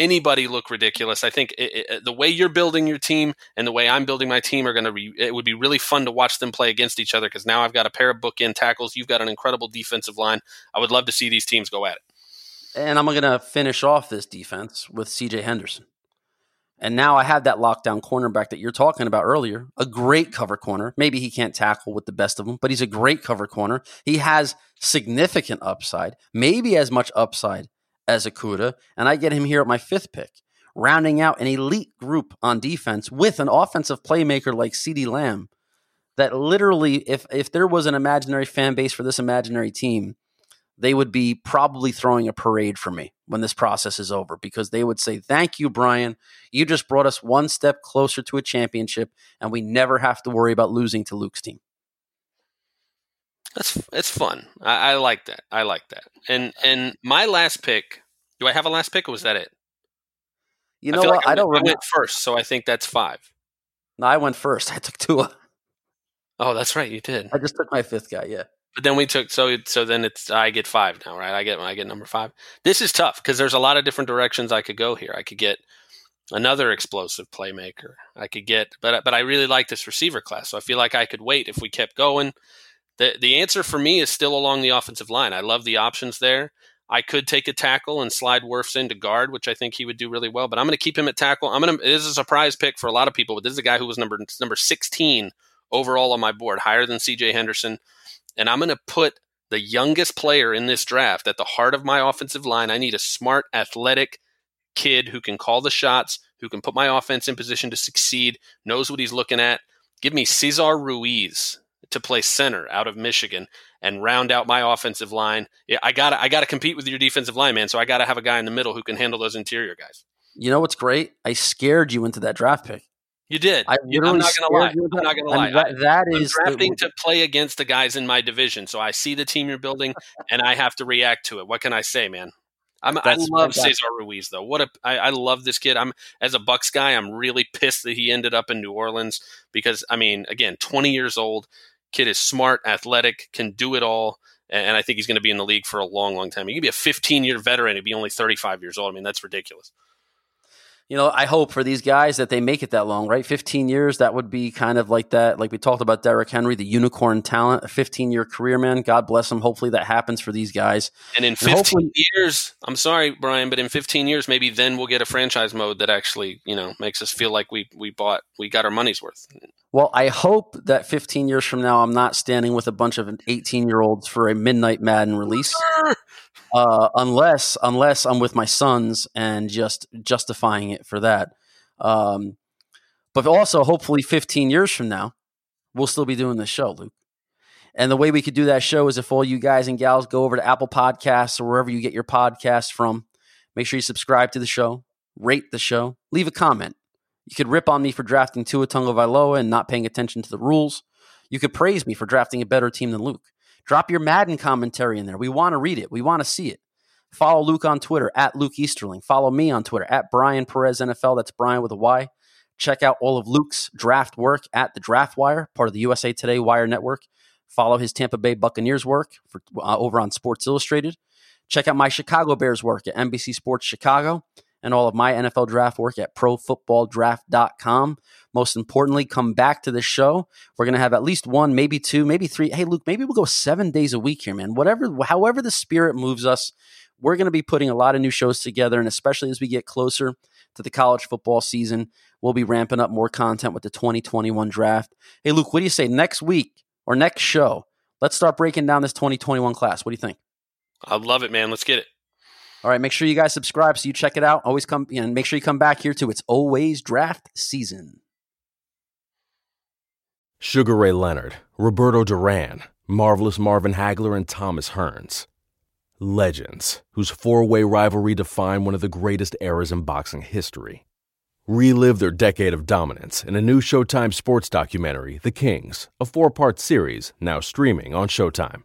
[SPEAKER 1] anybody look ridiculous. I think it, it, the way you're building your team and the way I'm building my team are going to be. It would be really fun to watch them play against each other because now I've got a pair of bookend tackles. You've got an incredible defensive line. I would love to see these teams go at it.
[SPEAKER 2] And I'm going to finish off this defense with CJ Henderson. And now I have that lockdown cornerback that you're talking about earlier, a great cover corner. Maybe he can't tackle with the best of them, but he's a great cover corner. He has significant upside, maybe as much upside as Okudah. And I get him here at my fifth pick, rounding out an elite group on defense with an offensive playmaker like CeeDee Lamb that literally, if, if there was an imaginary fan base for this imaginary team, they would be probably throwing a parade for me when this process is over because they would say, Thank you, Bryan. You just brought us one step closer to a championship, and we never have to worry about losing to Luke's team.
[SPEAKER 1] That's it's fun. I, I like that. I like that. And and my last pick. Do I have a last pick or was that it?
[SPEAKER 2] You know
[SPEAKER 1] feel
[SPEAKER 2] what?
[SPEAKER 1] like
[SPEAKER 2] I, don't
[SPEAKER 1] went. I went first, so I think that's five.
[SPEAKER 2] No, I went first. I took Tua.
[SPEAKER 1] Oh, that's right, you did.
[SPEAKER 2] I just took my fifth guy. Yeah.
[SPEAKER 1] But then we took so so then it's I get five now, right? I get I get number five. This is tough because there's a lot of different directions I could go here. I could get another explosive playmaker. I could get, but but I really like this receiver class, so I feel like I could wait if we kept going. The The answer for me is still along the offensive line. I love the options there. I could take a tackle and slide Wirfs into guard, which I think he would do really well. But I'm going to keep him at tackle. I'm going to. This is a surprise pick for a lot of people, but this is a guy who was number number 16 overall on my board, higher than C.J. Henderson and I'm going to put the youngest player in this draft at the heart of my offensive line. I need a smart, athletic kid who can call the shots, who can put my offense in position to succeed, knows what he's looking at. Give me Cesar Ruiz to play center out of Michigan and round out my offensive line. I got I got to compete with your defensive line, man. So I got to have a guy in the middle who can handle those interior guys.
[SPEAKER 2] You know what's great? I scared you into that draft pick.
[SPEAKER 1] You did.
[SPEAKER 2] I
[SPEAKER 1] I'm not going to lie. I'm not going to
[SPEAKER 2] I
[SPEAKER 1] lie.
[SPEAKER 2] mean, that, that
[SPEAKER 1] I'm
[SPEAKER 2] is
[SPEAKER 1] drafting
[SPEAKER 2] the,
[SPEAKER 1] to play against the guys in my division, so I see the team you're building, and I have to react to it. What can I say, man? I'm, I love
[SPEAKER 2] fantastic.
[SPEAKER 1] Cesar Ruiz, though. What a I, I love this kid. I'm as a Bucs guy, I'm really pissed that he ended up in New Orleans because I mean, again, 20 years old, kid is smart, athletic, can do it all, and, I think he's going to be in the league for a long, long time. He could be a 15 year veteran He'd be only 35 years old. I mean, that's ridiculous.
[SPEAKER 2] You know, I hope for these guys that they make it that long, right? 15 years, that would be kind of like that. Like we talked about Derrick Henry, the unicorn talent, a 15 year career, man. God bless him. Hopefully that happens for these guys.
[SPEAKER 1] And in 15 years, I'm sorry, Bryan, but in 15 years, maybe then we'll get a franchise mode that actually, you know, makes us feel like we, we bought, we got our money's worth.
[SPEAKER 2] Well, I hope that 15 years from now, I'm not standing with a bunch of 18 year olds for a midnight Madden release. Uh, unless unless I'm with my sons and just justifying it for that. Um, but also, hopefully, 15 years from now, we'll still be doing this show, Luke. And the way we could do that show is if all you guys and gals go over to Apple Podcasts or wherever you get your podcasts from, make sure you subscribe to the show, rate the show, leave a comment. You could rip on me for drafting Tua Tagovailoa and not paying attention to the rules. You could praise me for drafting a better team than Luke. Drop your Madden commentary in there. We want to read it. We want to see it. Follow Luke on Twitter at Luke Easterling. Follow me on Twitter at Bryan Perez NFL. That's Bryan with a Y. Check out all of Luke's draft work at the Draft Wire, part of the USA Today Wire Network. Follow his Tampa Bay Buccaneers work for, uh, over on Sports Illustrated. Check out my Chicago Bears work at NBC Sports Chicago and all of my NFL draft work at profootballdraft.com. Most importantly, come back to the show. We're going to have at least one, maybe two, maybe three. Hey, Luke, maybe we'll go seven days a week here, man. Whatever, however the spirit moves us, we're going to be putting a lot of new shows together. And especially as we get closer to the college football season, we'll be ramping up more content with the 2021 draft. Hey, Luke, what do you say next week or next show? Let's start breaking down this 2021 class. What do you think?
[SPEAKER 1] I love it, man. Let's get it.
[SPEAKER 2] All right, make sure you guys subscribe so you check it out. Always come and make sure you come back here too. It's always draft season.
[SPEAKER 4] Sugar Ray Leonard, Roberto Duran, Marvelous Marvin Hagler, and Thomas Hearns. Legends, whose four way rivalry defined one of the greatest eras in boxing history. Relive their decade of dominance in a new Showtime sports documentary, The Kings, a four part series now streaming on Showtime.